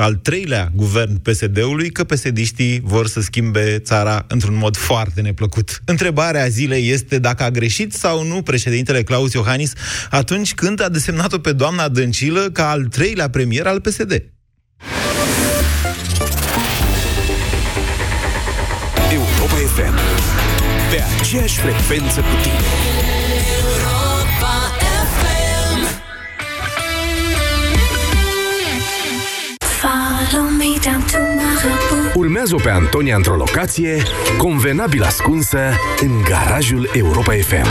al treilea guvern PSD-ului că PSD-știi vor să schimbe țara într-un mod foarte neplăcut. Întrebarea zilei este dacă a greșit sau nu președintele Claus Iohannis atunci când a desemnat-o pe doamna Dăncilă ca al treilea premier al PSD. Europa FM. Pe aceeași frecvență cu tine. Urmează pe Antonia într-o locație convenabil ascunsă în garajul Europa FM.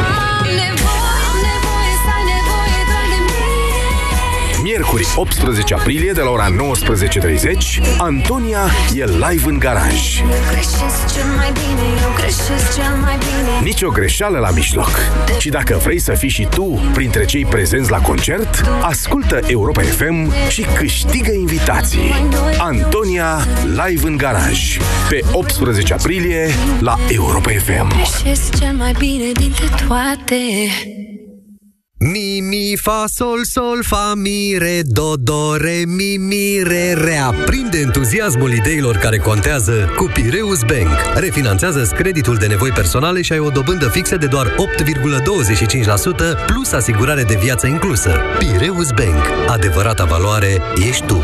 Miercuri, 18 aprilie, de la ora 19.30, Antonia e live în garaj. Nici o greșeală la mijloc. Și dacă vrei să fii și tu printre cei prezenți la concert, ascultă Europa FM și câștigă invitații. Antonia live în garaj. Pe 18 aprilie la Europa FM. Greșesc cel mai bine dintre toate Mi, mi, fa, sol, sol, fa, mi, re, do, do, re, mi, mi, re, re. Aprinde entuziasmul ideilor care contează cu Pireus Bank. Refinanțează creditul de nevoi personale și ai o dobândă fixă de doar 8,25% plus asigurare de viață inclusă. Pireus Bank. Adevărata valoare ești tu.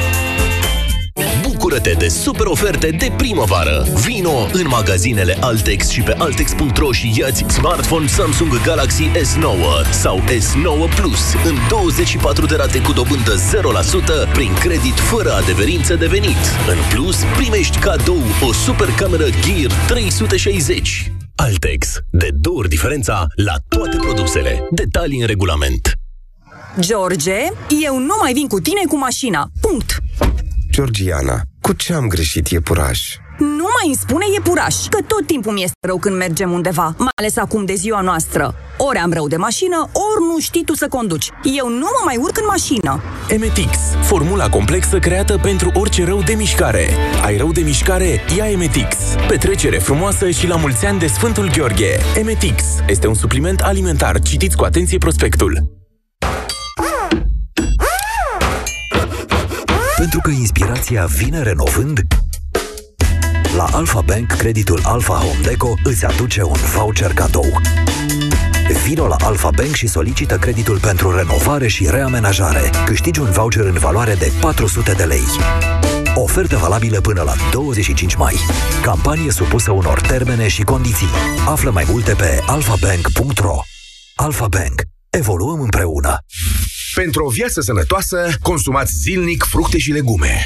Bucură-te de super oferte de primăvară! Vino în magazinele Altex și pe Altex.ro și iați smartphone Samsung Galaxy S9 sau S9 Plus în 24 de rate cu dobândă 0% prin credit fără adeverință de venit. În plus, primești cadou o super cameră Gear 360. Altex. De două ori diferența la toate produsele. Detalii în regulament. George, eu nu mai vin cu tine cu mașina. Punct. Georgiana, cu ce am greșit iepuraș? Nu mai îmi spune iepuraș, că tot timpul mi-este rău când mergem undeva, mai ales acum de ziua noastră. Ori am rău de mașină, ori nu știi tu să conduci. Eu nu mă mai urc în mașină. Emetix, formula complexă creată pentru orice rău de mișcare. Ai rău de mișcare? Ia Emetix. Petrecere frumoasă și la mulți ani de Sfântul Gheorghe. Emetix este un supliment alimentar. Citiți cu atenție prospectul. Inspirația vine renovând, la Alpha Bank, creditul Alpha Home Deco îți aduce un voucher cadou. Vino la Alpha Bank și solicită creditul pentru renovare și reamenajare. Câștigi un voucher în valoare de 400 de lei. Ofertă valabilă până la 25 mai. Campanie supusă unor termene și condiții. Află mai multe pe alphabank.ro Alpha Bank. Evoluăm împreună. Pentru o viață sănătoasă, consumați zilnic fructe și legume.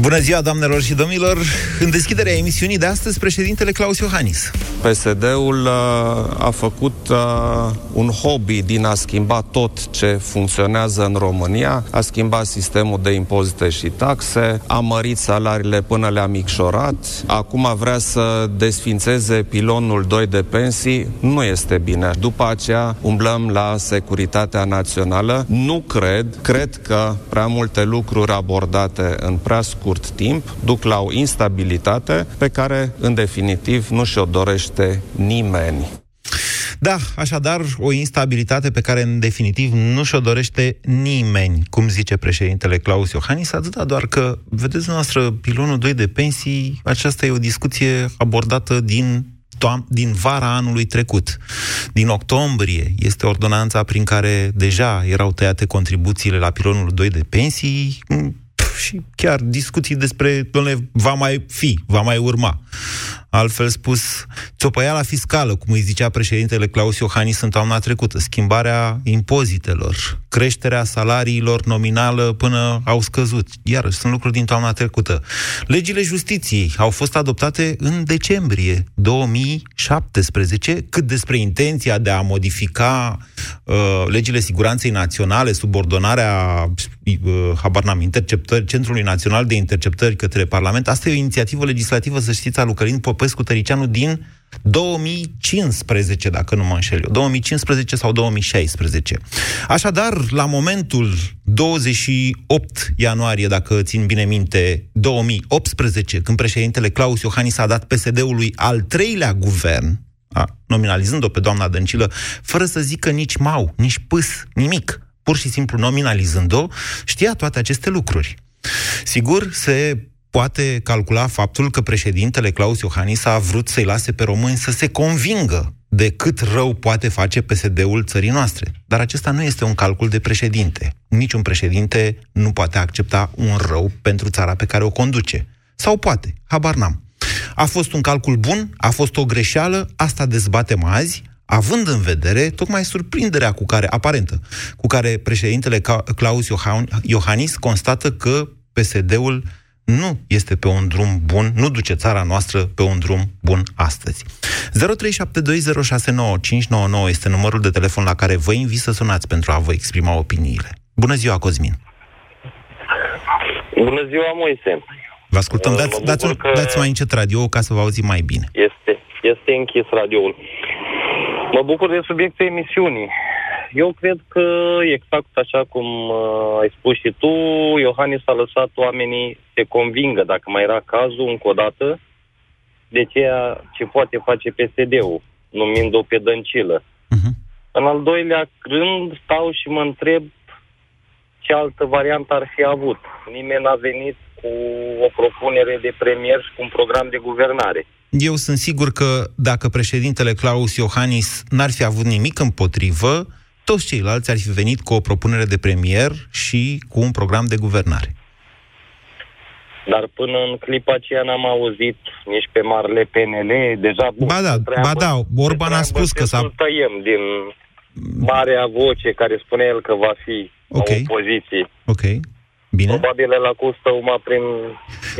Bună ziua, doamnelor și domnilor! În deschiderea emisiunii de astăzi, președintele Claus Iohannis. PSD-ul uh, a făcut uh, un hobby din a schimba tot ce funcționează în România, a schimbat sistemul de impozite și taxe, a mărit salariile până le-a micșorat, acum vrea să desfințeze pilonul 2 de pensii, nu este bine. După aceea umblăm la securitatea națională. Nu cred, cred că prea multe lucruri abordate în prea scurt timp duc la o instabilitate pe care, în definitiv, nu și-o dorește nimeni. Da, așadar, o instabilitate pe care, în definitiv, nu și-o dorește nimeni, cum zice președintele Claus Iohannis, atâta doar că, vedeți noastră, pilonul 2 de pensii, aceasta e o discuție abordată din toam- din vara anului trecut. Din octombrie este ordonanța prin care deja erau tăiate contribuțiile la pilonul 2 de pensii, și chiar discuții despre, domnule, va mai fi, va mai urma. Altfel spus, țopăiala fiscală, cum îi zicea președintele Claus Iohannis în toamna trecută, schimbarea impozitelor, creșterea salariilor nominală până au scăzut. Iar sunt lucruri din toamna trecută. Legile justiției au fost adoptate în decembrie 2017, cât despre intenția de a modifica uh, legile siguranței naționale, subordonarea, uh, habar n-am, interceptări, Centrului Național de Interceptări către Parlament. Asta e o inițiativă legislativă, să știți, a lui Călin Popescu Tăricianu din 2015, dacă nu mă înșel eu, 2015 sau 2016. Așadar, la momentul 28 ianuarie, dacă țin bine minte, 2018, când președintele Claus Iohannis a dat PSD-ului al treilea guvern, a, nominalizând-o pe doamna Dăncilă, fără să zică nici mau, nici pâs, nimic, pur și simplu nominalizând-o, știa toate aceste lucruri. Sigur, se poate calcula faptul că președintele Claus Iohannis a vrut să-i lase pe români să se convingă de cât rău poate face PSD-ul țării noastre. Dar acesta nu este un calcul de președinte. Niciun președinte nu poate accepta un rău pentru țara pe care o conduce. Sau poate, habar n-am. A fost un calcul bun, a fost o greșeală, asta dezbatem azi, având în vedere tocmai surprinderea cu care, aparentă, cu care președintele Claus Iohannis constată că PSD-ul nu este pe un drum bun, nu duce țara noastră pe un drum bun astăzi. 0372069599 este numărul de telefon la care vă invit să sunați pentru a vă exprima opiniile. Bună ziua, Cosmin! Bună ziua, Moise! Vă ascultăm. Dați, dați, dați mai încet radio ca să vă auzim mai bine. Este, este închis radioul. Mă bucur de subiectul emisiunii. Eu cred că exact așa cum uh, ai spus și tu, Iohannis a lăsat oamenii se convingă, dacă mai era cazul, încă o dată, de ceea ce poate face PSD-ul, numind-o pe dăncilă. Uh-huh. În al doilea rând, stau și mă întreb ce altă variantă ar fi avut. Nimeni n-a venit cu o propunere de premier și cu un program de guvernare. Eu sunt sigur că dacă președintele Claus Iohannis n-ar fi avut nimic împotrivă, toți ceilalți ar fi venit cu o propunere de premier și cu un program de guvernare. Dar până în clipa aceea n-am auzit nici pe marele PNL, deja... Bun, ba da, ba da, Orban a spus că s-a... tăiem din marea voce care spune el că va fi okay. o opoziție. Ok. Bine. Probabil la costă uma prin...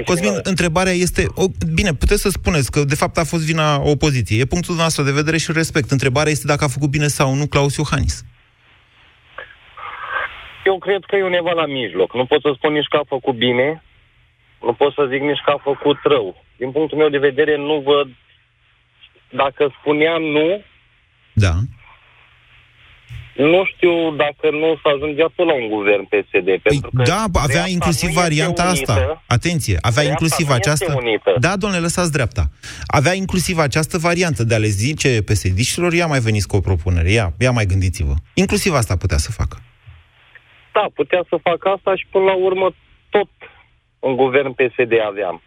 Cosmin, întrebarea este... O, bine, puteți să spuneți că de fapt a fost vina opoziției. E punctul nostru de vedere și respect. Întrebarea este dacă a făcut bine sau nu Claus Iohannis. Eu cred că e undeva la mijloc. Nu pot să spun nici că a făcut bine, nu pot să zic nici că a făcut rău. Din punctul meu de vedere, nu văd... Dacă spuneam nu... Da. Nu știu dacă nu s-a ajungea tot la un guvern PSD. Păi, pentru că da, avea inclusiv varianta unită, asta. Atenție, avea inclusiv această... Unită. Da, domnule, lăsați dreapta. Avea inclusiv această variantă de a le zice psd ia mai veniți cu o propunere, ia, ia mai gândiți-vă. Inclusiv asta putea să facă. Da, putea să facă asta și până la urmă tot un guvern PSD aveam.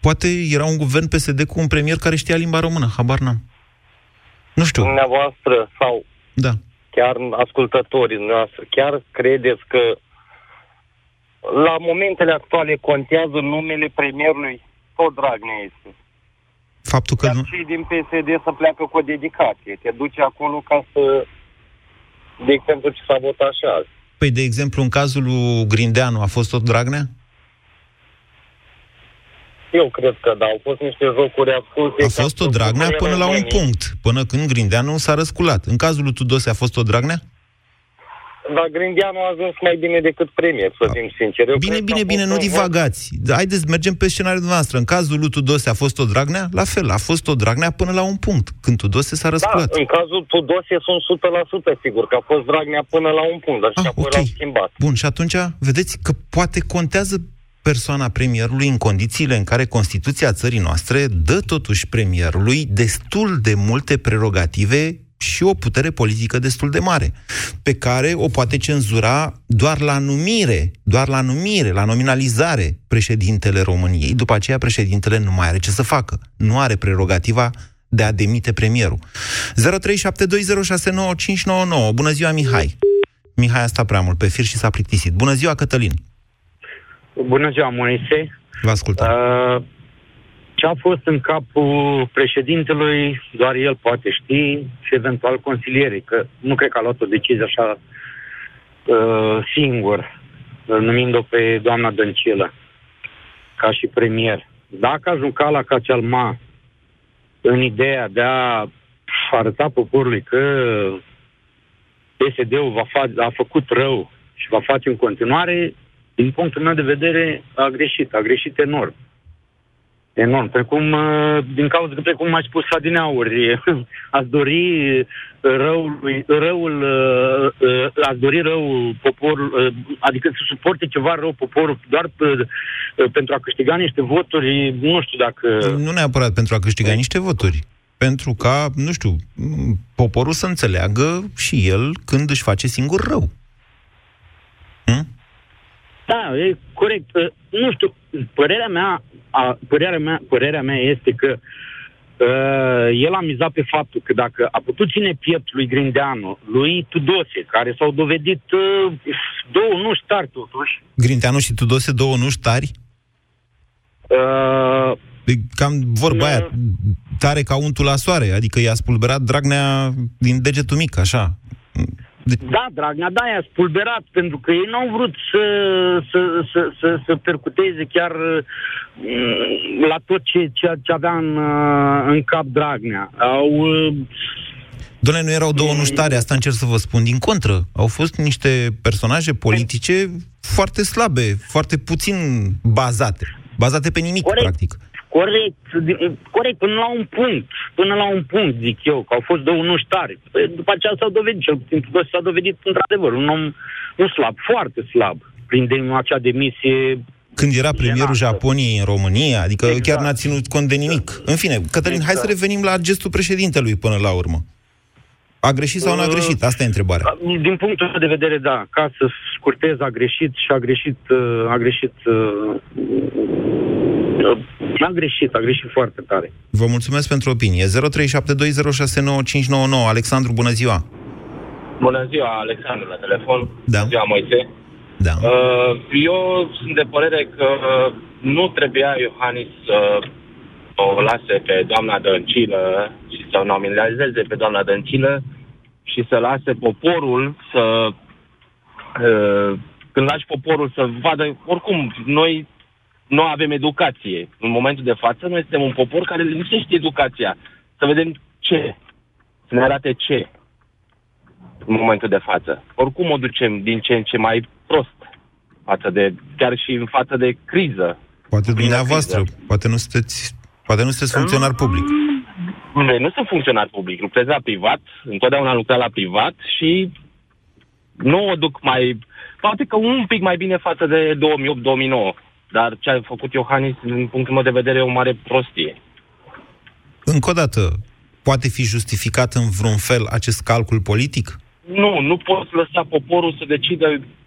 Poate era un guvern PSD cu un premier care știa limba română, habar n-am. Nu știu. Dumneavoastră sau da. chiar ascultătorii noastre, chiar credeți că la momentele actuale contează numele premierului? Tot Dragnea este. Faptul că... nu... și din PSD să pleacă cu o dedicație. Te duce acolo ca să de exemplu, ce s-a votat și azi. Păi, de exemplu, în cazul lui Grindeanu a fost tot Dragnea? Eu cred că da, au fost niște jocuri asculte. A fost o Dragnea până la un punct, până când Grindeanu s-a răsculat. În cazul lui Tudose a fost o Dragnea? Dar Grindeanu a ajuns mai bine decât premier, să fim sinceri. bine, bine, bine, nu divagați. Haideți, mergem pe scenariul noastră. În cazul lui Tudose a fost o Dragnea? La fel, a fost o Dragnea până la un punct, când Tudose s-a răsculat. Da, în cazul Tudose sunt 100% sigur că a fost Dragnea până la un punct, dar ah, și apoi okay. l-au schimbat. Bun, și atunci, vedeți că poate contează persoana premierului în condițiile în care Constituția țării noastre dă totuși premierului destul de multe prerogative și o putere politică destul de mare, pe care o poate cenzura doar la numire, doar la numire, la nominalizare președintele României. După aceea președintele nu mai are ce să facă. Nu are prerogativa de a demite premierul. 0372069599. Bună ziua, Mihai! Mihai a stat prea mult pe fir și s-a plictisit. Bună ziua, Cătălin! Bună ziua, Moise! Vă ascultăm. Uh, Ce a fost în capul președintelui, doar el poate ști și eventual consilierii, că nu cred că a luat o decizie așa uh, singur, numind-o pe doamna Dăncilă ca și premier. Dacă a jucat la Cacealma în ideea de a arăta poporului că PSD-ul va fa- a făcut rău și va face în continuare, din punctul meu de vedere, a greșit. A greșit enorm. Enorm. Precum, uh, din cauza că, precum ai spus adineauri, ați dori răul, răul uh, uh, ați dori rău poporul, adică să suporte ceva rău poporul doar pentru a câștiga niște voturi, nu știu dacă... Nu neapărat pentru a câștiga niște voturi pentru ca, nu știu, poporul să înțeleagă și el când își face singur rău. Hm? Da, e corect. Nu știu, părerea mea, a, părerea mea, părerea mea este că uh, el a mizat pe faptul că dacă a putut ține piept lui Grindeanu, lui Tudose, care s-au dovedit uh, două nu tari totuși. Grindeanu și Tudose două nu tari? Uh, cam vorba uh, aia, tare ca untul la soare, adică i-a spulberat Dragnea din degetul mic, așa. De... Da, Dragnea, da, i-a spulberat, pentru că ei n-au vrut să, să, să, să, să percuteze chiar mm, la tot ce, ce, ce avea în, uh, în cap Dragnea. Au... Uh, Doamne, nu erau două nuștare, asta încerc să vă spun. Din contră, au fost niște personaje politice foarte slabe, foarte puțin bazate. Bazate pe nimic, Corect. practic. Corect, corect, până la un punct. Până la un punct, zic eu, că au fost două nu tari. Păi, după aceea s-au dovedit, cel puțin s-a dovedit într-adevăr un om un slab, foarte slab, prin de acea demisie când era premierul Japoniei în România, adică exact. chiar n-a ținut cont de nimic. În fine, Cătălin, exact. hai să revenim la gestul președintelui până la urmă. A greșit sau nu a uh, greșit? Asta e întrebarea. Din punctul de vedere, da. Ca să scurtez, a greșit și a greșit, uh, a greșit a greșit, a greșit foarte tare. Vă mulțumesc pentru opinie. 0372069599. Alexandru, bună ziua! Bună ziua, Alexandru, la telefon. Da. Bună ziua, Moise. Da. Uh, eu sunt de părere că nu trebuia Iohannis să o lase pe doamna Dăncilă și să o nominalizeze pe doamna Dăncilă și să lase poporul să... Uh, când lași poporul să vadă... Oricum, noi nu avem educație. În momentul de față, noi suntem un popor care lipsește educația. Să vedem ce. Să ne arate ce în momentul de față. Oricum o ducem din ce în ce mai prost față de, chiar și în față de criză. Poate dumneavoastră, criză. poate nu sunteți, poate nu sunteți funcționar public. Noi nu sunt funcționar public, lucrez la privat, întotdeauna am lucrat la privat și nu o duc mai, poate că un pic mai bine față de 2008-2009. Dar ce a făcut Iohannis, din punctul meu de vedere, e o mare prostie. Încă o dată, poate fi justificat în vreun fel acest calcul politic? Nu, nu poți lăsa poporul să decidă.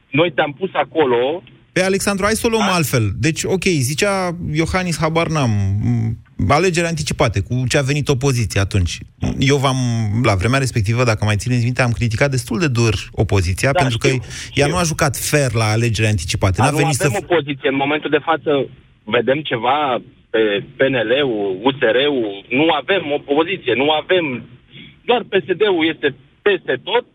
Noi te-am pus acolo. Pe Alexandru, hai să o luăm A? altfel. Deci, ok, zicea Iohannis, habar n-am, alegeri anticipate, cu ce a venit opoziția atunci. Eu v-am, la vremea respectivă, dacă mai țineți minte, am criticat destul de dur opoziția, da, pentru știu, că știu. ea nu a jucat fair la alegeri anticipate. Dar N-a nu venit avem să... opoziție. În momentul de față vedem ceva pe PNL-ul, USR-ul, nu avem opoziție, nu avem... Doar PSD-ul este peste tot,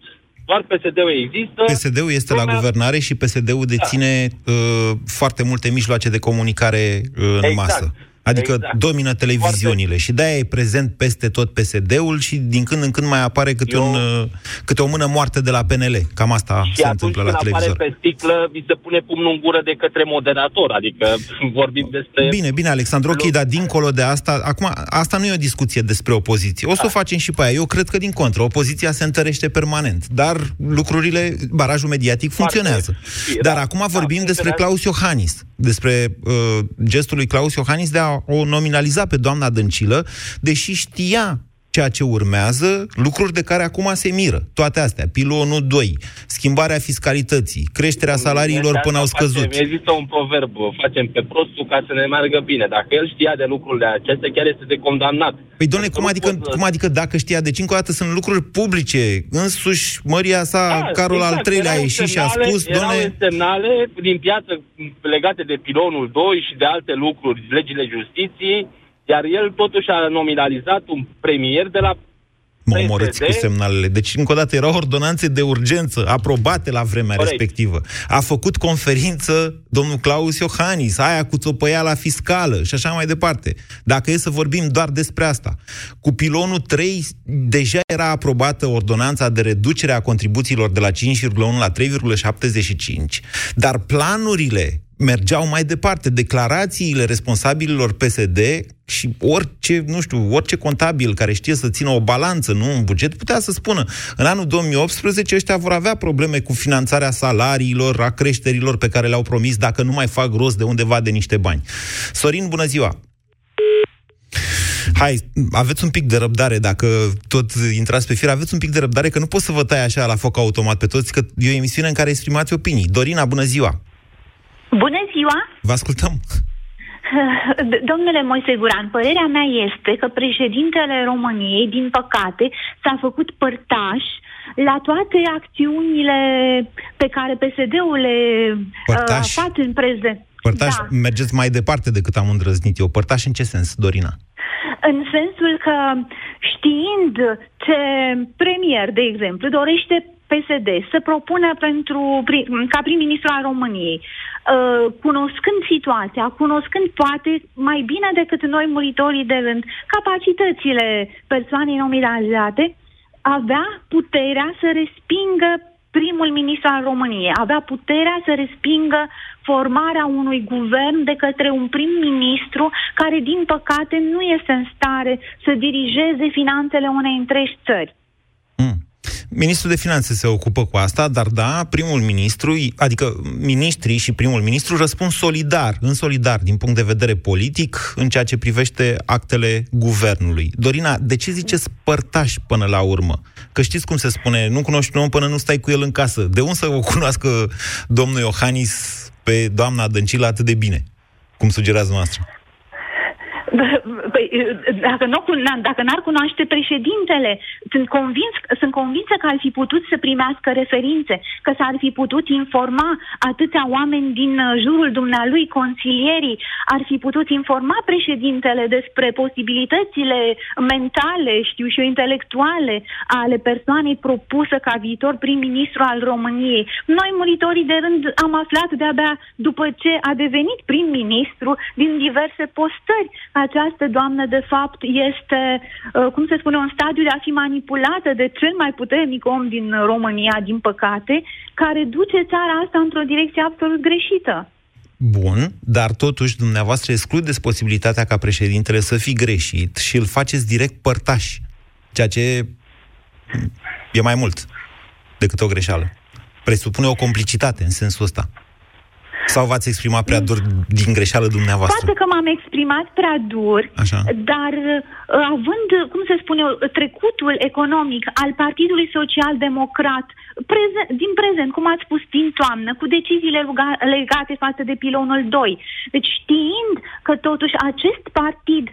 doar PSD-ul există. PSD-ul este la guvernare și PSD-ul deține da. uh, foarte multe mijloace de comunicare uh, în exact. masă. Adică exact. domină televiziunile Foarte... și de-aia e prezent peste tot PSD-ul și din când în când mai apare câte, Eu... un, uh, câte o mână moartă de la PNL. Cam asta și se întâmplă la televizor. Și pe sticlă, vi se pune pumnul în gură de către moderator, adică vorbim despre... Bine, bine, Alexandru, ok, dar dincolo de asta, acum, asta nu e o discuție despre opoziție. O să da. o facem și pe aia. Eu cred că din contră, opoziția se întărește permanent, dar lucrurile, barajul mediatic funcționează. Foarte. Dar da, acum da, vorbim despre Claus Iohannis, despre uh, gestul lui Claus Iohannis de a o nominaliza pe doamna Dăncilă, deși știa ceea ce urmează, lucruri de care acum se miră. Toate astea, pilonul 2, schimbarea fiscalității, creșterea salariilor până au scăzut. Există un proverb, facem pe prostul ca să ne meargă bine. Dacă el știa de lucrurile acestea, chiar este de condamnat. Păi, doamne, cum adică, cum adică dacă știa? Deci, încă o dată, sunt lucruri publice. Însuși, Măria sa, da, Carol exact, al treilea a ieșit și a spus, doamne... Erau semnale din piață legate de pilonul 2 și de alte lucruri, legile justiției, Iar el totuși a nominalizat un premier de la Mă omorâți cu semnalele. Deci, încă o dată, erau ordonanțe de urgență aprobate la vremea Corect. respectivă. A făcut conferință domnul Claus Iohannis, aia cu țopăiala fiscală și așa mai departe. Dacă e să vorbim doar despre asta. Cu pilonul 3 deja era aprobată ordonanța de reducere a contribuțiilor de la 5,1 la 3,75, dar planurile mergeau mai departe. Declarațiile responsabililor PSD și orice, nu știu, orice contabil care știe să țină o balanță, nu un buget, putea să spună în anul 2018 ăștia vor avea probleme cu finanțarea salariilor, a creșterilor pe care le-au promis dacă nu mai fac rost de undeva de niște bani. Sorin, bună ziua! Hai, aveți un pic de răbdare, dacă tot intrați pe fir, aveți un pic de răbdare, că nu pot să vă tai așa la foc automat pe toți, că e o emisiune în care exprimați opinii. Dorina, bună ziua! Bună ziua! Vă ascultăm! Domnule Moise Guran, părerea mea este că președintele României, din păcate, s-a făcut părtaș la toate acțiunile pe care PSD-ul le uh, face în prezent. Părtaș, da. mergeți mai departe decât am îndrăznit eu. Părtaș în ce sens, Dorina? În sensul că știind ce premier, de exemplu, dorește PSD să propună pentru, ca prim-ministru al României, uh, cunoscând situația, cunoscând poate mai bine decât noi muritorii de rând capacitățile persoanei nominalizate, avea puterea să respingă primul ministru al României, avea puterea să respingă formarea unui guvern de către un prim-ministru care, din păcate, nu este în stare să dirigeze finanțele unei întregi țări. Ministrul de Finanțe se ocupă cu asta, dar da, primul ministru, adică ministrii și primul ministru răspund solidar, în solidar, din punct de vedere politic, în ceea ce privește actele guvernului. Dorina, de ce ziceți părtaș până la urmă? Că știți cum se spune, nu cunoști un om până nu stai cu el în casă. De unde să o cunoască domnul Iohannis pe doamna Dăncilă atât de bine, cum sugerează noastră? Păi, dacă, nu, dacă n-ar cunoaște președintele, sunt, convins, sunt convinsă că ar fi putut să primească referințe, că s-ar fi putut informa atâția oameni din uh, jurul dumnealui, consilierii, ar fi putut informa președintele despre posibilitățile mentale, știu și eu, intelectuale ale persoanei propusă ca viitor prim-ministru al României. Noi, muritorii de rând, am aflat de-abia după ce a devenit prim-ministru din diverse postări această doamnă, de fapt, este, uh, cum se spune, un stadiu de a fi manipulată de cel mai puternic om din România, din păcate, care duce țara asta într-o direcție absolut greșită. Bun, dar totuși dumneavoastră excludeți posibilitatea ca președintele să fi greșit și îl faceți direct părtaș, ceea ce e mai mult decât o greșeală. Presupune o complicitate în sensul ăsta. Sau v-ați exprimat prea dur din greșeală dumneavoastră? Poate că m-am exprimat prea dur, Așa. dar uh, având, cum se spune, trecutul economic al Partidului Social Democrat prezen, din prezent, cum ați spus, din toamnă, cu deciziile legate față de pilonul 2. Deci știind că totuși acest partid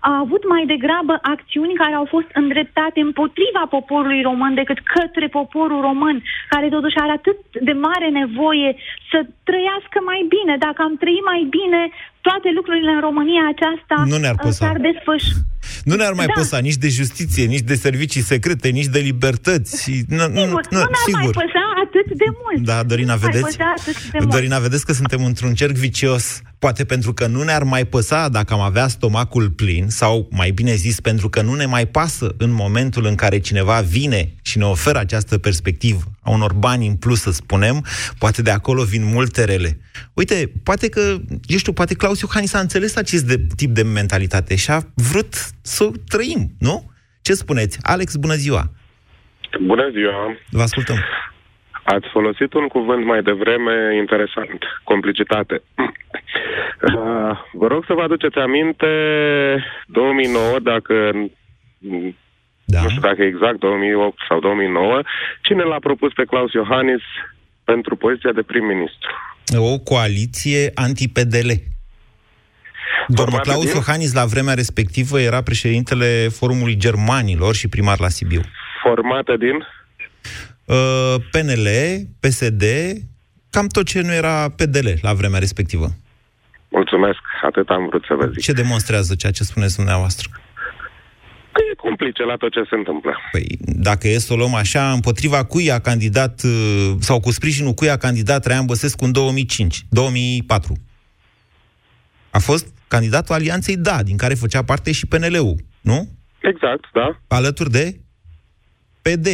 a avut mai degrabă acțiuni care au fost îndreptate împotriva poporului român decât către poporul român, care totuși are atât de mare nevoie să trăiască mai bine. Dacă am trăit mai bine, toate lucrurile în România aceasta nu ne-ar uh, s-ar desfășura. Nu ne-ar mai da. păsa nici de justiție, nici de servicii secrete, nici de libertăți. Nu, sigur, nu, nu ne-ar sigur. mai păsa atât de mult. Da, Dorina, vedeți? Dorina, vedeți că suntem într-un cerc vicios. Poate pentru că nu ne-ar mai păsa dacă am avea stomacul plin, sau mai bine zis, pentru că nu ne mai pasă în momentul în care cineva vine și ne oferă această perspectivă a unor bani în plus, să spunem, poate de acolo vin multe rele. Uite, poate că, eu știu, poate Claus Iohannis a înțeles acest de, tip de mentalitate și a vrut să o trăim, nu? Ce spuneți? Alex, bună ziua! Bună ziua! Vă ascultăm! Ați folosit un cuvânt mai devreme interesant, complicitate. Uh, vă rog să vă aduceți aminte 2009, dacă da. nu știu dacă exact 2008 sau 2009, cine l-a propus pe Claus Iohannis pentru poziția de prim-ministru? O coaliție anti-PDL. Domnul Claus din... Iohannis, la vremea respectivă, era președintele Forumului Germanilor și primar la Sibiu. Formată din? Uh, PNL, PSD, cam tot ce nu era PDL la vremea respectivă. Mulțumesc, atât am vrut să vă zic. Ce demonstrează ceea ce spuneți dumneavoastră? Că e complice la tot ce se întâmplă. Păi, dacă e să o luăm așa, împotriva cui a candidat, uh, sau cu sprijinul cui a candidat Traian Băsescu în 2005, 2004? A fost candidatul Alianței Da, din care făcea parte și PNL-ul, nu? Exact, da. Alături de PD.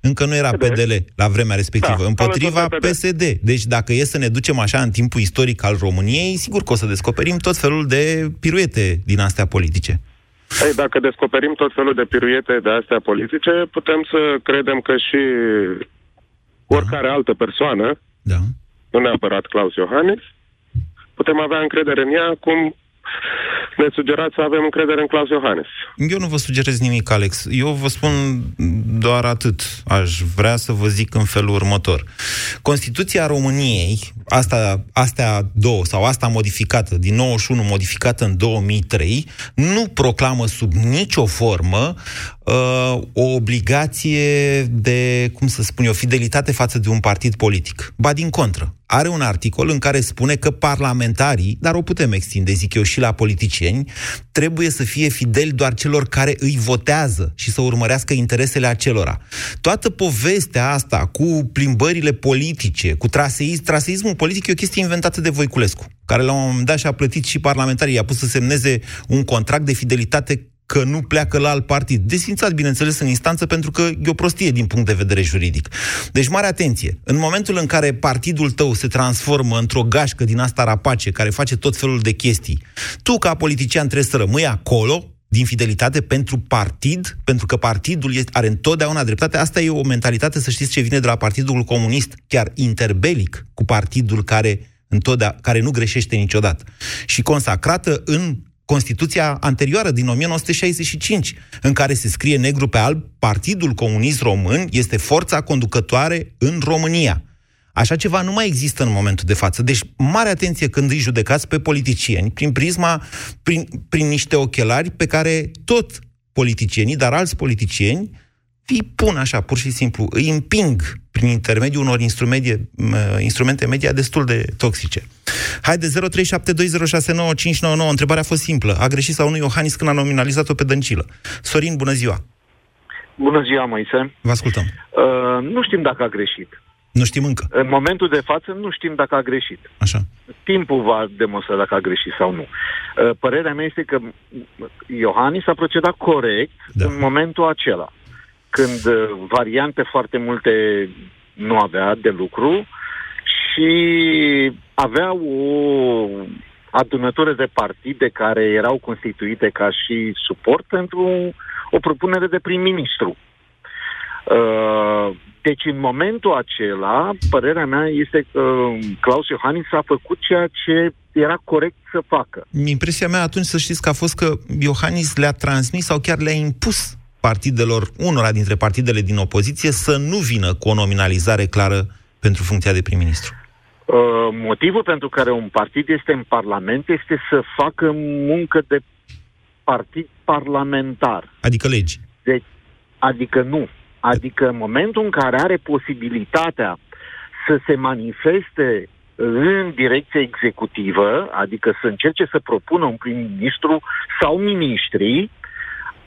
Încă nu era PD. PDL la vremea respectivă, Da, împotriva alături de PD. PSD. Deci dacă e să ne ducem așa în timpul istoric al României, sigur că o să descoperim tot felul de piruete din astea politice. Ei, dacă descoperim tot felul de piruete de astea politice, putem să credem că și oricare altă persoană, da. nu neapărat Claus Iohannis, putem avea încredere în ea cum ne sugerați să avem încredere în Claus Iohannis. Eu nu vă sugerez nimic, Alex. Eu vă spun doar atât. Aș vrea să vă zic în felul următor. Constituția României, asta, astea două, sau asta modificată, din 91 modificată în 2003, nu proclamă sub nicio formă uh, o obligație de, cum să spun eu, fidelitate față de un partid politic. Ba din contră, are un articol în care spune că parlamentarii, dar o putem extinde, zic eu, și la politicieni, trebuie să fie fideli doar celor care îi votează și să urmărească interesele acelora. Toată povestea asta cu plimbările politice, cu traseism, traseismul politic e o chestie inventată de Voiculescu, care la un moment dat și-a plătit și parlamentarii, i-a pus să semneze un contract de fidelitate că nu pleacă la alt partid. Desfințat, bineînțeles, în instanță, pentru că e o prostie din punct de vedere juridic. Deci, mare atenție. În momentul în care partidul tău se transformă într-o gașcă din asta rapace, care face tot felul de chestii, tu, ca politician, trebuie să rămâi acolo, din fidelitate pentru partid, pentru că partidul este, are întotdeauna dreptate. Asta e o mentalitate, să știți, ce vine de la Partidul Comunist, chiar interbelic cu partidul care, întotdeauna, care nu greșește niciodată. Și consacrată în Constituția anterioară din 1965, în care se scrie negru pe alb, Partidul Comunist Român este forța conducătoare în România. Așa ceva nu mai există în momentul de față. Deci, mare atenție când îi judecați pe politicieni, prin prisma, prin, prin niște ochelari pe care tot politicienii, dar alți politicieni, îi pun așa, pur și simplu, îi împing prin intermediul unor instrumente, instrumente media destul de toxice. Haide, 0372069599. Întrebarea a fost simplă. A greșit sau nu Iohannis când a nominalizat-o pe Dăncilă? Sorin, bună ziua! Bună ziua, Moise. Vă ascultăm. Uh, nu știm dacă a greșit. Nu știm încă. În momentul de față nu știm dacă a greșit. Așa. Timpul va demonstra dacă a greșit sau nu. Uh, părerea mea este că Iohannis a procedat corect da. în momentul acela, când uh, variante foarte multe nu avea de lucru și avea o adunătură de partide care erau constituite ca și suport pentru o propunere de prim-ministru. Uh, deci, în momentul acela, părerea mea este că Claus Iohannis a făcut ceea ce era corect să facă. Impresia mea atunci să știți că a fost că Iohannis le-a transmis sau chiar le-a impus partidelor, unora dintre partidele din opoziție, să nu vină cu o nominalizare clară pentru funcția de prim-ministru. Uh, motivul pentru care un partid este în Parlament este să facă muncă de partid parlamentar. Adică legi. Deci, adică nu. Adică în momentul în care are posibilitatea să se manifeste în direcție executivă, adică să încerce să propună un prim-ministru sau ministrii,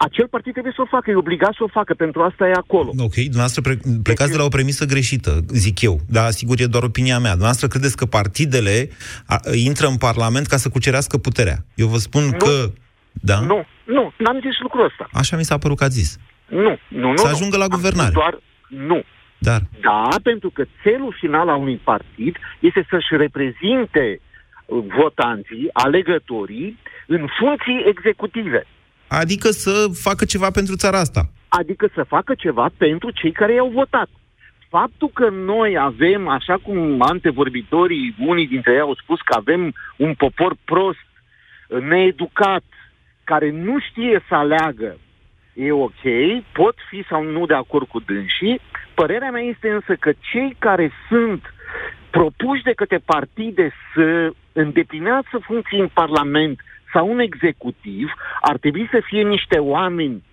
acel partid trebuie să o facă, e obligat să o facă, pentru asta e acolo. Ok, dumneavoastră pre- plecați de la o premisă greșită, zic eu, dar sigur e doar opinia mea. Dumneavoastră credeți că partidele a, intră în Parlament ca să cucerească puterea. Eu vă spun Nu. că... Da? Nu, nu, n-am zis lucrul ăsta. Așa mi s-a părut că ați zis. Nu, nu, nu. Să nu. ajungă la Am spus guvernare. Doar nu. Dar, Da, pentru că țelul final al unui partid este să-și reprezinte uh, votanții, alegătorii, în funcții executive. Adică să facă ceva pentru țara asta. Adică să facă ceva pentru cei care i-au votat. Faptul că noi avem, așa cum antevorbitorii, unii dintre ei au spus că avem un popor prost, needucat, care nu știe să aleagă, e ok, pot fi sau nu de acord cu dânsii. Părerea mea este însă că cei care sunt propuși de către partide să îndeplinească funcții în Parlament sau în executiv, ar trebui să fie niște oameni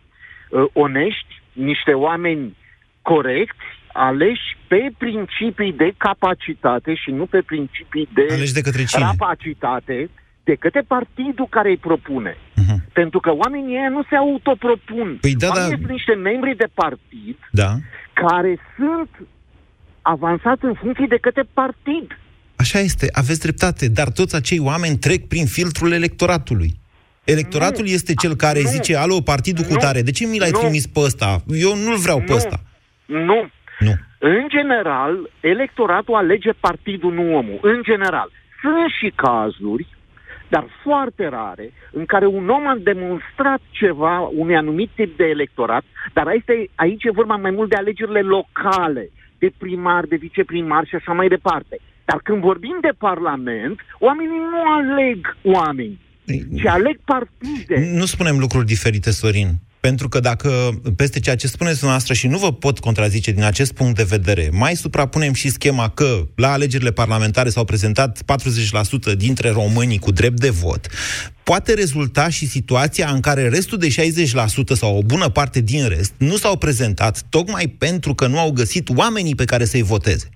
uh, onești, niște oameni corecți, aleși pe principii de capacitate și nu pe principii de Aleși de către cine? capacitate, de către partidul care îi propune. Uh-huh. Pentru că oamenii ăia nu se autopropun. Păi da, oamenii da. sunt niște membri de partid Da. care sunt avansați în funcție de către partid. Așa este, aveți dreptate, dar toți acei oameni trec prin filtrul electoratului. Electoratul Nu. este cel care Nu. zice, alo, partidul cu Nu. tare, de ce mi l-ai Nu. trimis pe ăsta? Eu nu-l vreau pe Nu. ăsta. Nu. Nu. În general, electoratul alege partidul, nu omul. În general. Sunt și cazuri, dar foarte rare, în care un om a demonstrat ceva unui anumit tip de electorat, dar aici, aici e vorba mai mult de alegerile locale, de primar, de viceprimar și așa mai departe. Dar când vorbim de Parlament, oamenii nu aleg oameni, ci aleg partide. Nu spunem lucruri diferite, Sorin. Pentru că dacă, peste ceea ce spuneți dumneavoastră și nu vă pot contrazice din acest punct de vedere, mai suprapunem și schema că la alegerile parlamentare s-au prezentat 40% dintre românii cu drept de vot, poate rezulta și situația în care restul de 60% sau o bună parte din rest nu s-au prezentat tocmai pentru că nu au găsit oamenii pe care să-i voteze.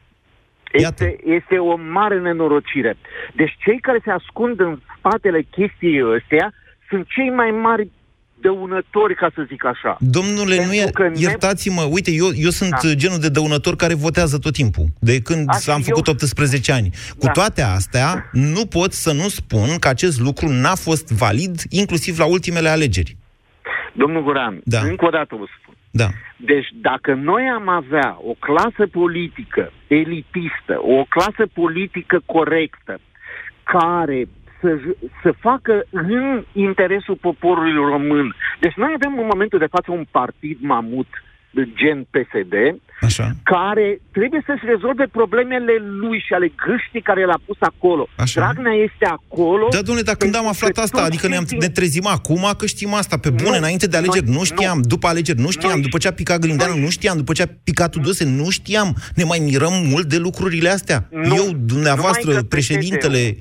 Este, este o mare nenorocire. Deci cei care se ascund în spatele chestiei ăstea sunt cei mai mari dăunători, ca să zic așa. Domnule, nu e, că ne- iertați-mă, uite, eu, eu sunt Da. genul de dăunător care votează tot timpul, de când A, și am eu- făcut 18 ani. Cu Da. toate astea, nu pot să nu spun că acest lucru n-a fost valid, inclusiv la ultimele alegeri. Domnul Guran, Da. încă o dată vă spun. Da. Deci dacă noi am avea o clasă politică elitistă, o clasă politică corectă, care să, j- să facă în interesul poporului român. Deci noi avem în momentul de față un partid mamut de gen PSD, Așa. care trebuie să-și rezolve problemele lui și ale gâștii care l-a pus acolo. Așa. Dragnea este acolo... Da, domnule, dar când am pentru aflat că asta, toți adică ne-am, simțim- ne trezim acum că știm asta, pe bune, Nu, înainte de alegeri, noi- nu știam, după alegeri, nu știam, după ce a picat Grindeanu, nu știam, după ce a picat Tudose, nu știam, ne mai mirăm mult de lucrurile astea. Nu, Eu, dumneavoastră, numai că președintele...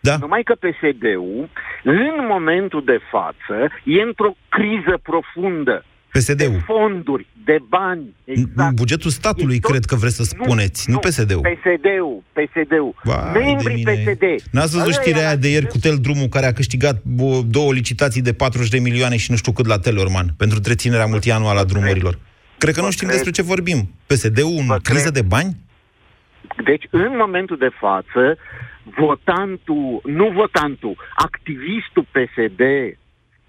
Da? Numai că PSD-ul, în momentul de față, e într-o criză profundă. PSD-ul. De fonduri, de bani, exact. Bugetul statului, cred că vreți să spuneți, nu, PSD-ul. PSD-ul, PSD-ul. Vai de Membrii mine. PSD. N-ați văzut Ăla știrea era- aia de ieri cu Tel Drumul, care a câștigat o, două licitații de 40 de milioane și nu știu cât la Teleorman, pentru întreținerea multianuală a drumurilor. Cred că nu știm cred. despre ce vorbim. PSD-ul în Vă criză cred. de bani? Deci, în momentul de față, votantul, nu votantul, activistul PSD,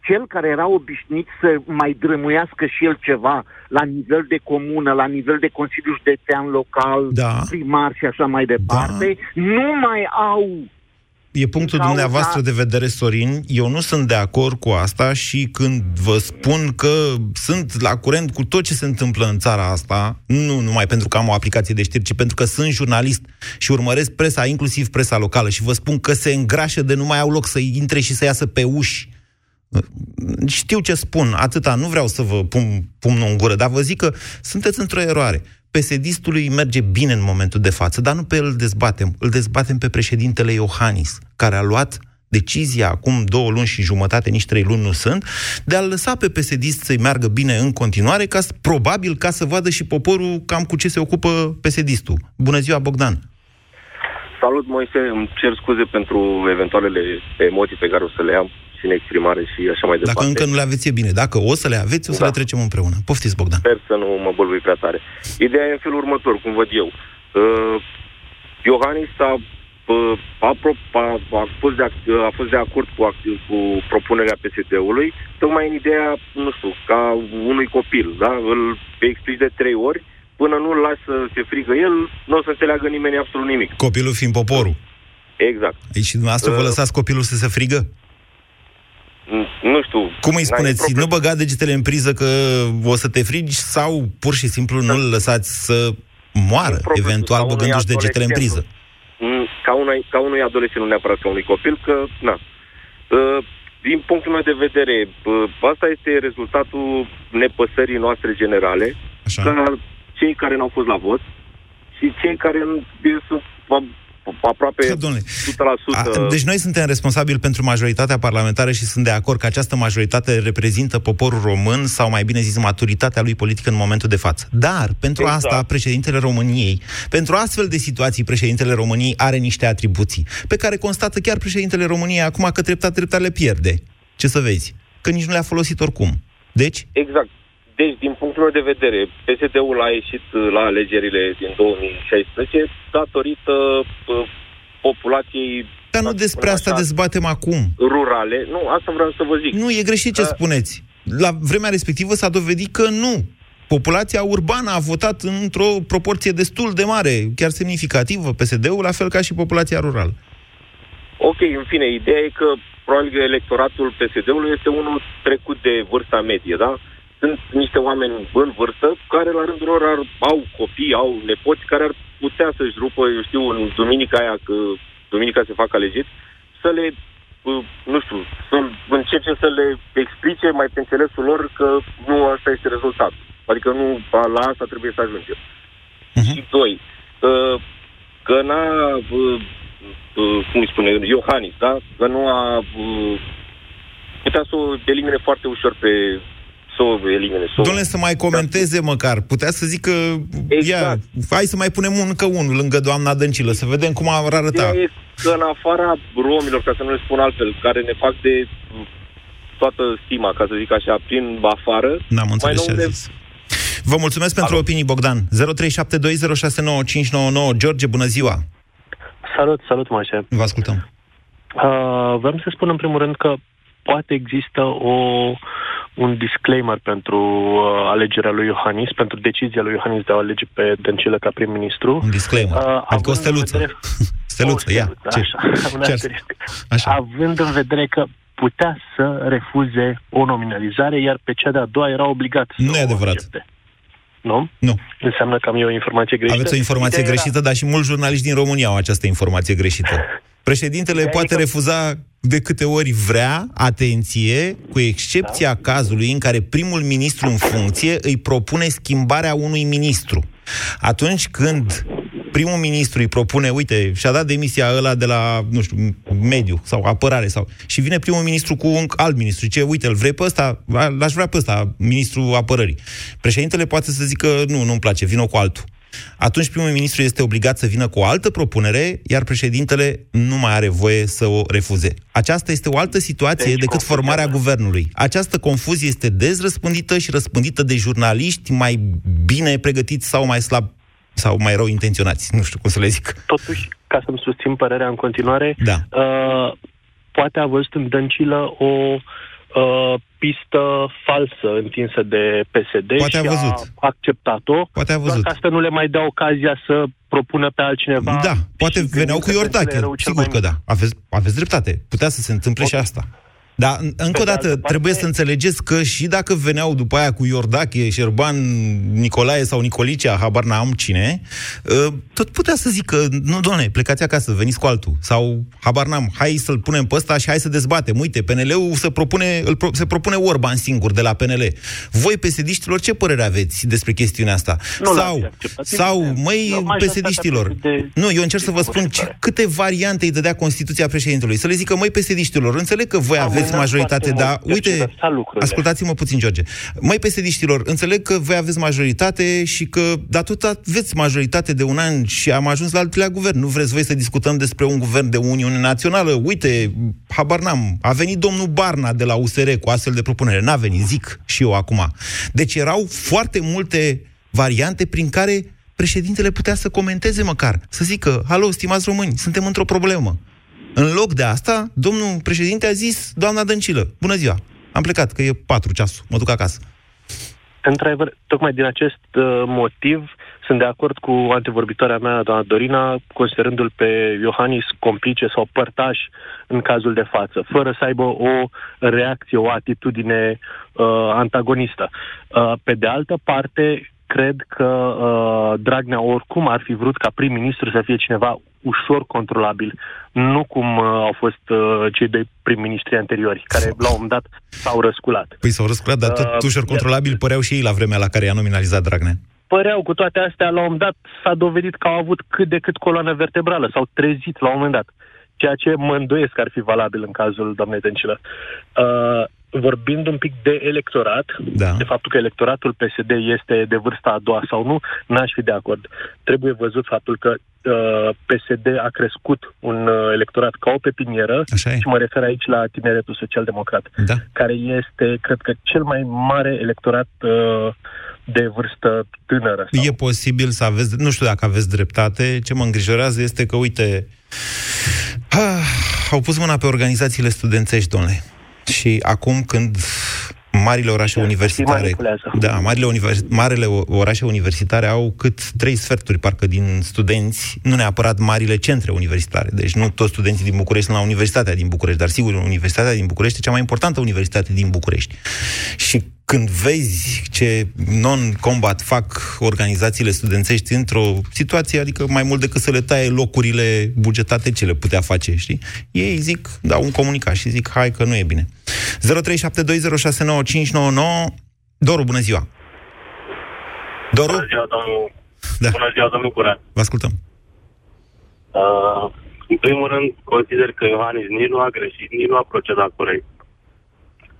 cel care era obișnuit să mai drămuiască și el ceva la nivel de comună, la nivel de Consiliu Județean Local, Da. primar și așa mai departe, nu mai au E punctul cauza- dumneavoastră de vedere, Sorin. Eu nu sunt de acord cu asta și când vă spun că sunt la curent cu tot ce se întâmplă în țara asta, nu numai pentru că am o aplicație de știri, ci pentru că sunt jurnalist și urmăresc presa, inclusiv presa locală, și vă spun că se îngrașă de nu mai au loc să intre și să iasă pe uși. Știu ce spun, atâta, nu vreau să vă pun pumnul în gură, dar vă zic că sunteți într-o eroare. PSD-ului merge bine în momentul de față, dar nu pe el îl dezbatem. Îl dezbatem pe președintele Iohannis, care a luat decizia acum două luni și jumătate, nici trei luni nu sunt, de a lăsa pe psd să-i meargă bine în continuare, ca, s- probabil ca să vadă și poporul cam cu ce se ocupă psd Bună ziua, Bogdan! Salut, Moise. Îmi cer scuze pentru eventualele emoții pe care o să le am și în exprimare și așa mai departe. Dacă încă nu le aveți, e bine. Dacă o să le aveți, o să Da. le trecem împreună. Poftiți, Bogdan! Sper să nu mă bălbui prea tare. Ideea e în felul următor, cum văd eu. Uh, Iohannis a, uh, a, pro- a, a, fost de, ac- a fost de acord cu, ac- cu propunerea PSD-ului, tocmai în ideea, nu știu, ca unui copil, da? Îl explici de trei ori, până nu-l lași să se frigă el, nu o să înțeleagă nimeni absolut nimic. Copilul fiind poporul. Exact. Aici și dumneavoastră vă Uh, lăsați copilul să se frigă? N- Nu știu. Cum îi n-ai spuneți? propriu- Nu băga degetele în priză că o să te frigi sau pur și simplu nu-l lăsați să moară, Propriu, eventual ca unui băgându-și degetele în priză? adolescent. Mm, Ca, unui, ca unui adolescent, nu neapărat ca unui copil, că, na, Uh, din punctul meu de vedere, uh, asta este rezultatul nepăsării noastre generale, Așa. ca cei care n-au fost la vot și cei care nu- sunt aproape Domnule, 100%. A, deci noi suntem responsabili pentru majoritatea parlamentară și sunt de acord că această majoritate reprezintă poporul român sau mai bine zis maturitatea lui politică în momentul de față. Dar pentru Exact. asta președintele României, pentru astfel de situații președintele României are niște atribuții pe care constată chiar președintele României acum că treptat treptat le pierde. Ce să vezi? Că nici nu le-a folosit oricum. Deci, Exact. Deci, din punctul meu de vedere, PSD-ul a ieșit uh, la alegerile din 2016 datorită uh, populației dar nu despre asta dezbatem acum. rurale. Nu, asta vreau să vă zic. Nu, e greșit ce Uh, spuneți. La vremea respectivă s-a dovedit că nu. Populația urbană a votat într-o proporție destul de mare, chiar semnificativă, PSD-ul, la fel ca și populația rurală. Ok, în fine, ideea e că probabil că electoratul PSD-ului este unul trecut de vârsta medie, da? Sunt niște oameni în vârstă care la rândul lor ar, au copii, au nepoți care ar putea să-și rupă, eu știu, în duminica aia, că duminica se fac alegeri, să le, uh, nu știu, să încerce să le explice mai pe înțelesul lor că nu asta este rezultatul. Adică nu, la asta trebuie să ajungem. Și doi, uh, că n-a, uh, uh, cum îi spune, Iohannis, da? Că nu a uh, putea să o elimine foarte ușor pe să o elimine. Să o... Domnule, să mai comenteze măcar. Putea să zică, ia, hai să mai punem încă unul lângă doamna Dăncilă, să vedem cum ar arăta. Ideea e că în afara romilor, ca să nu le spun altfel, care ne fac de uh, toată stima, ca să zic așa, prin afară, N-am înțeles ce nou a ne- zis. Vă mulțumesc pentru opinii, Bogdan. 0372069599. George, bună ziua! Salut, salut, Moise. Vă ascultăm. Uh, vreau să spun în primul rând că poate există o, un disclaimer pentru uh, alegerea lui Iohannis, pentru decizia lui Iohannis de a o alege pe Dăncilă ca prim-ministru. Un disclaimer. Uh, adică o având în steluță. vedere- Steluță, ia. Ce? Așa, un Ce ar- asterisc. Având în vedere că putea să refuze o nominalizare, iar pe cea de-a doua era obligat să Nu e o adevărat. accepte. Nu? Nu. Înseamnă că am eu o informație greșită? Aveți o informație Ideea era- greșită, dar și mulți jurnaliști din România au această informație greșită. Președintele poate refuza de câte ori vrea, atenție, cu excepția cazului în care primul ministru în funcție îi propune schimbarea unui ministru. Atunci când primul ministru îi propune, uite, și-a dat demisia ăla de la, nu știu, mediu sau apărare sau... Și vine primul ministru cu un alt ministru, zice, uite, îl vrei pe ăsta? L-aș vrea pe ăsta, ministrul apărării. Președintele poate să zică, nu, nu-mi place, vină cu altul. Atunci primul ministru este obligat să vină cu o altă propunere, iar președintele nu mai are voie să o refuze. Aceasta este o altă situație Deci, decât formarea guvernului. Această confuzie este dezrăspândită și răspândită de jurnaliști mai bine pregătiți sau mai slab sau mai rău intenționați. Nu știu cum să le zic. Totuși, ca să-mi susțin părerea în continuare, Da. uh, poate a văzut în Dăncilă o uh, pistă falsă întinsă de PSD Poate a și văzut. a acceptat-o. Poate a Doar văzut. ca să nu le mai dea ocazia să propună pe altcineva. Da, poate și veneau gândind cu că Iordache. Dăncilă e rău cel Sigur mai că da. Aveți, aveți dreptate. Putea să se întâmple și asta. Dar, în- încă o de dată, altă parte- trebuie să înțelegeți că și dacă veneau după aia cu Iordache, Șerban, Nicolae sau Nicolicea, habar n-am cine, ă, tot putea să zică, nu, doamne, plecați acasă, veniți cu altul. Sau, habar n-am, hai să-l punem pe ăsta și hai să dezbatem. Uite, PNL-ul se propune, îl pro- se propune Orban singur de la PNL. Voi, psd ce părere aveți despre chestiunea asta? Nu l-ați sau, acceptat. sau, Da, măi, majoritatea psd de- nu, eu încerc să vă spun ce, câte variante îi dădea Constituția președintelui. Să le zică, măi, psd înțeleg că voi Am aveți mânat majoritate, foarte dar mult, uite, tergiversa lucrurile. ascultați-mă puțin, George. Măi, psd înțeleg că voi aveți majoritate și că, dar tot aveți majoritate de un an și am ajuns la al treilea guvern. Nu vreți voi să discutăm despre un guvern de Uniune Națională? Uite, habar n-am, a venit domnul Barna de la USR cu astfel de propunere. N-a venit, zic și eu acum. Deci erau foarte multe variante prin care președintele putea să comenteze măcar, să zică, halo, stimați români, suntem într-o problemă. În loc de asta, domnul președinte a zis, doamna Dăncilă, bună ziua, am plecat, că e patru ceasul, mă duc acasă. Într-adevăr, tocmai din acest uh, motiv sunt de acord cu antevorbitoarea mea, doamna Dorina, considerându-l pe Iohannis complice sau părtaș în cazul de față, fără să aibă o reacție, o atitudine uh, antagonistă. Uh, pe de altă parte, cred că uh, Dragnea oricum ar fi vrut ca prim-ministru să fie cineva ușor controlabil, nu cum uh, au fost uh, cei doi prim-ministri anteriori, care la un moment dat s-au răsculat. Păi s-au răsculat, dar tot Uh, ușor iar- controlabil păreau și ei la vremea la care i-a nominalizat Dragnea. păreau cu toate astea, la un moment dat s-a dovedit că au avut cât de cât coloană vertebrală, s-au trezit la un moment dat. Ceea ce mă îndoiesc că ar fi valabil în cazul doamnei Dăncilă. Uh, vorbind un pic de electorat, da. de faptul că electoratul PSD este de vârsta a doua sau nu, n-aș fi de acord. Trebuie văzut faptul că uh, PSD a crescut un uh, electorat ca o pepinieră și mă refer aici la tineretul social-democrat, da. care este, cred că, cel mai mare electorat uh, de vârstă tânără. Sau... E posibil să aveți, nu știu dacă aveți dreptate, ce mă îngrijorează este că, uite, ah, au pus mâna pe organizațiile studențești, domnule. Și acum când marile orașe universitare. Da, marile, univers, marile orașe universitare au cât trei sferturi, parcă, din studenți, nu neapărat marile centre universitare. Deci nu toți studenții din București sunt la Universitatea din București, dar sigur, Universitatea din București e cea mai importantă universitate din București. Și când vezi ce non-combat fac organizațiile studențești într-o situație, adică mai mult decât să le taie locurile bugetate, ce le putea face, știi? Ei zic, dau un comunicat și zic, hai că nu e bine. 0372069599 Doru, bună ziua! Doru? Bună ziua, domnul, da. bună ziua, domnul Curat. Vă ascultăm. Uh, în primul rând, consider că Iohannis nici nu a greșit, nici nu a procedat corect.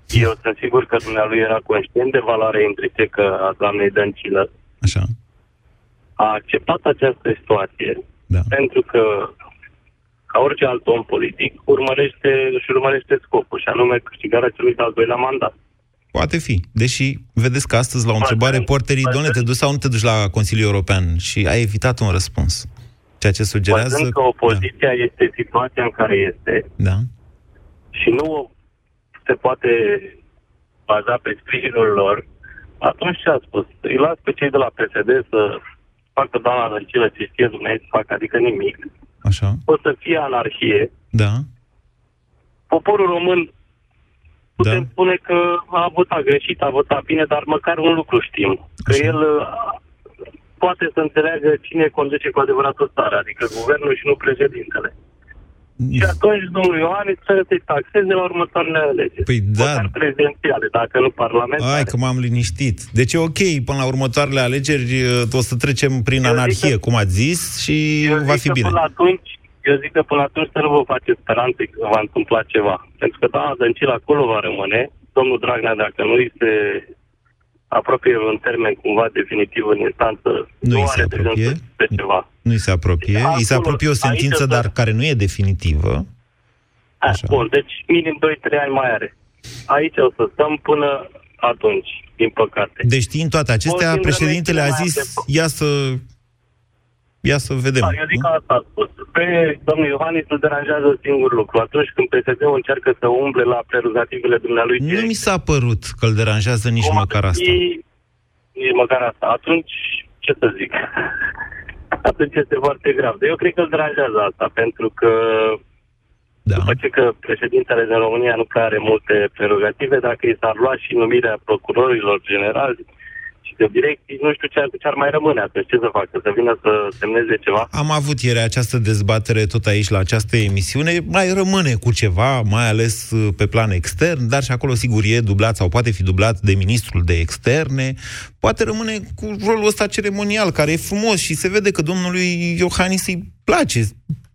Eu sunt sigur că dumnealui era conștient de valoarea intrinsecă a doamnei Dăncilă. Așa. A acceptat această situație da. pentru că, ca orice alt om politic, urmărește, își urmărește scopul, și anume câștigarea celui de-al doilea mandat. Poate fi. Deși, vedeți că astăzi, la o întrebare, porterii, doamne, te duci sau nu te duci la Consiliul European? Și ai evitat un răspuns. Ceea ce sugerează... Văzând că opoziția da. este situația în care este da. și nu se poate baza pe sprijinul lor, atunci ce a spus? Îi las pe cei de la PSD să facă doamna Dăncilă ce știe Dumnezeu să facă, adică nimic. Așa. O să fie anarhie. Da. Poporul român putem da. spune că a votat greșit, a votat bine, dar măcar un lucru știm. Că Așa. el uh, poate să înțeleagă cine conduce cu adevărat o țară, adică guvernul și nu președintele. Și atunci, domnul Iohannis, trebuie să-i taxeze la următoarele alegeri. Păi da. Măcar prezidențiale, dacă nu parlamentare. Hai că m-am liniștit. Deci e ok, până la următoarele alegeri o să trecem prin Eu zic anarhie, că- cum ați zis, și Eu va zic fi că bine. Până atunci, eu zic că până atunci să nu vă faceți speranțe că va întâmpla ceva. Pentru că doamna Dăncilă acolo va rămâne. Domnul Dragnea, dacă nu îi se apropie în termen cumva definitiv în instanță, Nu nu îi se are de gând apropie. să pe ceva. Nu îi se apropie. Îi se Acolo, apropie o sentință, aici dar care nu e definitivă. A, bun, deci minim 2-3 ani mai are. Aici o să stăm până atunci, din păcate. Deci știind toate acestea, Mulțumim, președintele a mai zis, așteptăm. ia să... Ia să vedem. Da, eu zic că asta a spus. Pe domnul Iohannis îl deranjează un singur lucru. Atunci când PSD-ul încearcă să umble la prerogativele dumnealui Nu mi s-a părut că îl deranjează nici măcar asta. nici măcar asta. Atunci, ce să zic? Atunci este foarte grav. Dar eu cred că îl deranjează asta, pentru că da. după ce că președintele din România nu prea are multe prerogative, dacă i s-ar lua și numirea procurorilor generali și de direcții, nu știu ce ar, ce ar mai rămâne atunci. Ce să facă? Să vină să semneze ceva? Am avut ieri această dezbatere tot aici la această emisiune. Mai rămâne cu ceva, mai ales uh, pe plan extern, dar și acolo sigur e dublat sau poate fi dublat de ministrul de externe. Poate rămâne cu rolul ăsta ceremonial, care e frumos și se vede că domnului Iohannis îi place.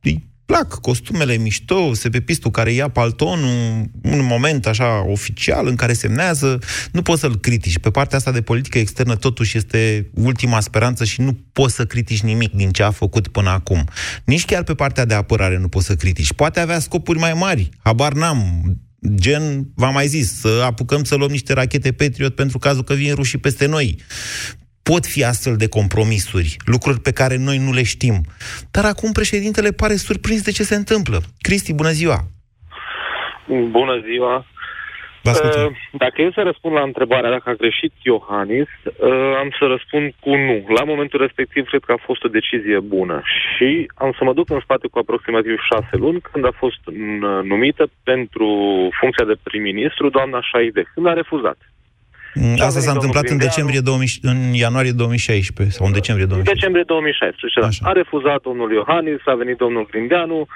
Îi plac costumele mișto, sepepistul care ia paltonul, un moment așa oficial în care semnează, nu poți să-l critici. Pe partea asta de politică externă totuși este ultima speranță și nu poți să critici nimic din ce a făcut până acum. Nici chiar pe partea de apărare nu poți să critici. Poate avea scopuri mai mari, habar n-am. Gen, v-am mai zis, să apucăm să luăm niște rachete Patriot pentru cazul că vin rușii peste noi pot fi astfel de compromisuri, lucruri pe care noi nu le știm. Dar acum președintele pare surprins de ce se întâmplă. Cristi, bună ziua! Bună ziua! Uh, dacă eu să răspund la întrebarea dacă a greșit Iohannis, uh, am să răspund cu nu. La momentul respectiv cred că a fost o decizie bună și am să mă duc în spate cu aproximativ șase luni când a fost uh, numită pentru funcția de prim-ministru doamna Șaide, când a refuzat. Mm, Și a Asta s-a venit întâmplat în domnul decembrie 2000, în ianuarie 2016 sau în decembrie În 2016. decembrie 2016, da. A refuzat domnul Iohannis, a venit domnul Grindeanu, uh,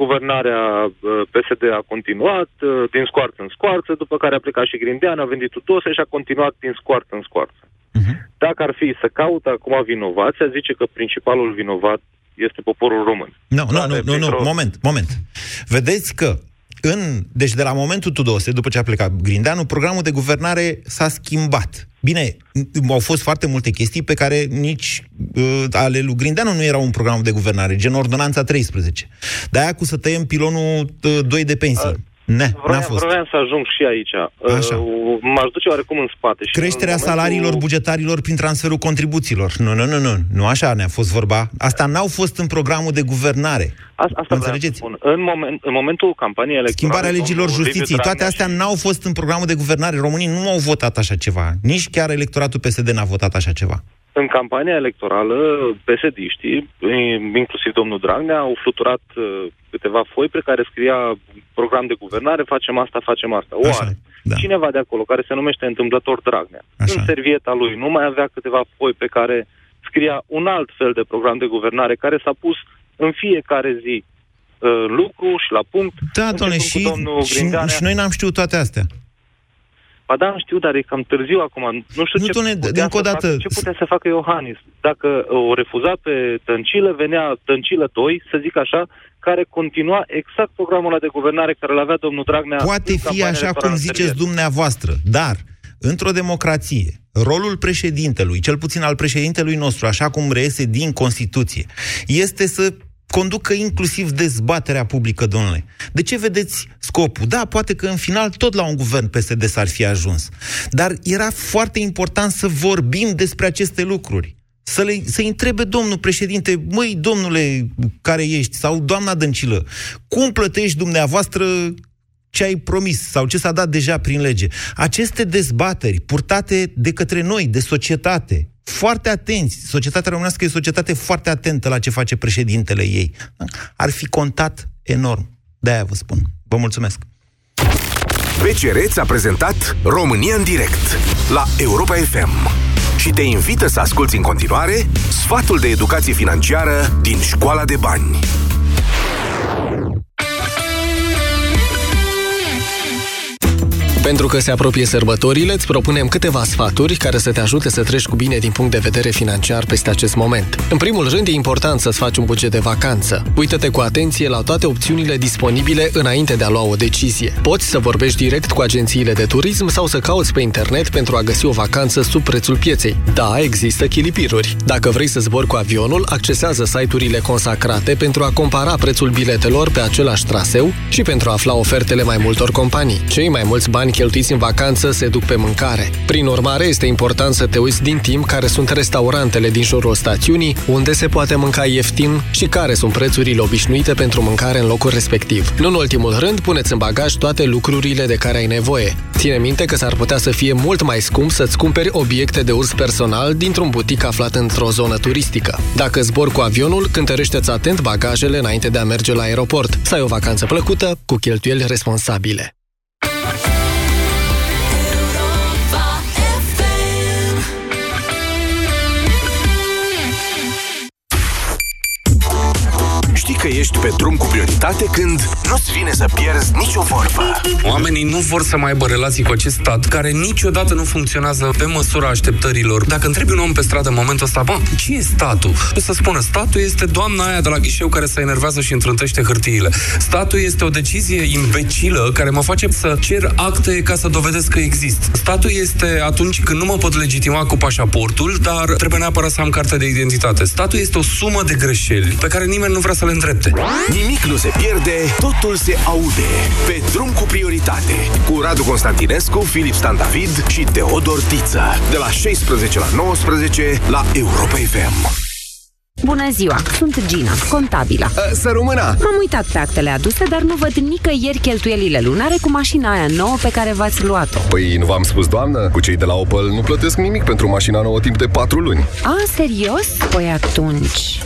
guvernarea uh, PSD a continuat uh, din scoarță în scoarță, după care a plecat și Grindeanu, a venit Tutose și a continuat din scoarță în scoarță. Dacă ar fi să caută acum vinovația, zice că principalul vinovat este poporul român. Nu, nu, nu, nu, nu, moment, moment. Vedeți că în, deci de la momentul Tudose, după ce a plecat Grindeanu, programul de guvernare s-a schimbat. Bine, au fost foarte multe chestii pe care nici uh, ale lui Grindeanu nu erau un program de guvernare, gen Ordonanța 13. De-aia cu să tăiem pilonul uh, 2 de pensii. A Ne, vreau, n-a fost. vreau să ajung și aici. Așa. Uh, M-aș duce oarecum în spate. Și Creșterea în momentul- salariilor bugetarilor prin transferul contribuțiilor. Nu, nu, nu, nu. Nu așa ne-a fost vorba. Asta n-au fost în programul de guvernare. Asta, asta vreau să spun. În, moment, în momentul campaniei electorale... Schimbarea legilor domnul justiției. Liviu Toate Dragnea astea n-au fost în programul de guvernare. Românii nu au votat așa ceva. Nici chiar electoratul PSD n-a votat așa ceva. În campania electorală, psd inclusiv domnul Dragnea, au fluturat uh, câteva foi pe care scria program de guvernare, facem asta, facem asta. Oare, da. cineva de acolo, care se numește întâmplător Dragnea, Așa. în servieta lui, nu mai avea câteva foi pe care scria un alt fel de program de guvernare, care s-a pus în fiecare zi uh, lucru și la punct. Da, doamne, începând și, cu domnul și, Grindeanea. și noi n-am știut toate astea. Ba da, știu, dar e cam târziu acum. Nu știu Nu, ce, doamne, putea încă o să dată- facă, ce putea să facă Iohannis. Dacă uh, o refuza pe Tăncilă, venea Tăncilă 2, să zic așa, care continua exact programul ăla de guvernare care îl avea domnul Dragnea. Poate în fi campania așa electorală cum ziceți anterioară. dumneavoastră, dar într-o democrație, rolul președintelui, cel puțin al președintelui nostru, așa cum reiese din Constituție, este să conducă inclusiv dezbaterea publică, domnule. De ce vedeți scopul? Da, poate că în final tot la un guvern PSD s-ar fi ajuns. Dar era foarte important să vorbim despre aceste lucruri. Să le, să-i întrebe domnul președinte, măi, domnule care ești, sau doamna Dăncilă, cum plătești dumneavoastră ce ai promis sau ce s-a dat deja prin lege. Aceste dezbateri purtate de către noi, de societate, foarte atenți, societatea românească e o societate foarte atentă la ce face președintele ei, ar fi contat enorm. De-aia vă spun. Vă mulțumesc. BCR ți-a prezentat România în direct la Europa FM și te invită să asculti în continuare sfatul de educație financiară din Școala de Bani. Pentru că se apropie sărbătorile, îți propunem câteva sfaturi care să te ajute să treci cu bine din punct de vedere financiar peste acest moment. În primul rând, e important să-ți faci un buget de vacanță. Uită-te cu atenție la toate opțiunile disponibile înainte de a lua o decizie. Poți să vorbești direct cu agențiile de turism sau să cauți pe internet pentru a găsi o vacanță sub prețul pieței. Da, există chilipiruri. Dacă vrei să zbori cu avionul, accesează site-urile consacrate pentru a compara prețul biletelor pe același traseu și pentru a afla ofertele mai multor companii. Cei mai mulți bani cheltuiți în vacanță se duc pe mâncare. Prin urmare, este important să te uiți din timp care sunt restaurantele din jurul stațiunii, unde se poate mânca ieftin și care sunt prețurile obișnuite pentru mâncare în locul respectiv. Nu în ultimul rând, puneți în bagaj toate lucrurile de care ai nevoie. Ține minte că s-ar putea să fie mult mai scump să-ți cumperi obiecte de uz personal dintr-un butic aflat într-o zonă turistică. Dacă zbor cu avionul, cântărește-ți atent bagajele înainte de a merge la aeroport. Să ai o vacanță plăcută, cu cheltuieli responsabile. Că ești pe drum cu prioritate când nu-ți vine să pierzi nicio vorbă. Oamenii nu vor să mai aibă relații cu acest stat, care niciodată nu funcționează pe măsura așteptărilor. Dacă întrebi un om pe stradă în momentul ăsta, bă, ce e statul? O să spună, statul este doamna aia de la ghișeu care se enervează și întrântește hârtiile. Statul este o decizie imbecilă care mă face să cer acte ca să dovedesc că exist. Statul este atunci când nu mă pot legitima cu pașaportul, dar trebuie neapărat să am carte de identitate. Statul este o sumă de greșeli pe care nimeni nu vrea să le îndrepte. Nimic nu se pierde, totul se aude. Pe drum cu prioritate. Cu Radu Constantinescu, Filip Stan David și Teodor Tiță. De la 16 la 19 la Europa FM. Bună ziua, sunt Gina, contabilă. Să rămână! M-am uitat pe actele aduse, dar nu văd nicăieri cheltuielile lunare cu mașina aia nouă pe care v-ați luat-o. Păi nu v-am spus, doamnă, cu cei de la Opel nu plătesc nimic pentru mașina nouă timp de 4 luni. A, serios? Păi atunci,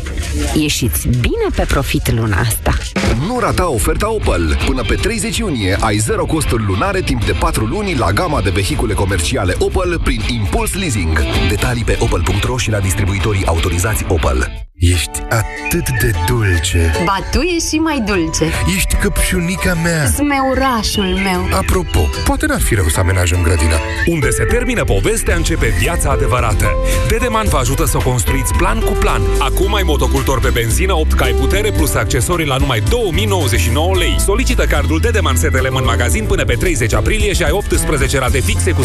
ieșiți bine pe profit luna asta. Nu rata oferta Opel. Până pe 30 iunie ai zero costuri lunare timp de 4 luni la gama de vehicule comerciale Opel prin Impuls Leasing. Detalii pe opel.ro și la distribuitorii autorizați Opel. Ești atât de dulce. Ba, tu ești și mai dulce. Ești căpșunica mea. Smeurașul meu. Apropo, poate n-ar fi rău să amenajăm grădina. Unde se termină povestea, începe viața adevărată. Dedeman vă ajută să o construiți plan cu plan. Acum ai motocultor pe benzină 8 cai putere plus accesorii la numai 2099 lei. Solicită cardul Dedeman STLM în magazin până pe 30 aprilie și ai 18 rate fixe cu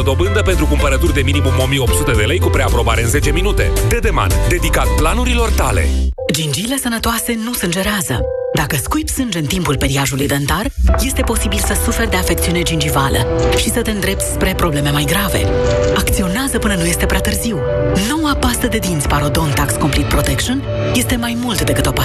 0% dobândă pentru cumpărături de minimum 1800 de lei cu preaprobare în 10 minute. Dedeman, dedicat planurilor tale. Gingiile sănătoase nu sângerează. Dacă scuipi sânge în timpul periajului dentar, este posibil să suferi de afecțiune gingivală și să te îndrepți spre probleme mai grave. Acționează până nu este prea târziu. Noua pastă de dinți Parodontax Complete Protection este mai mult decât o pastă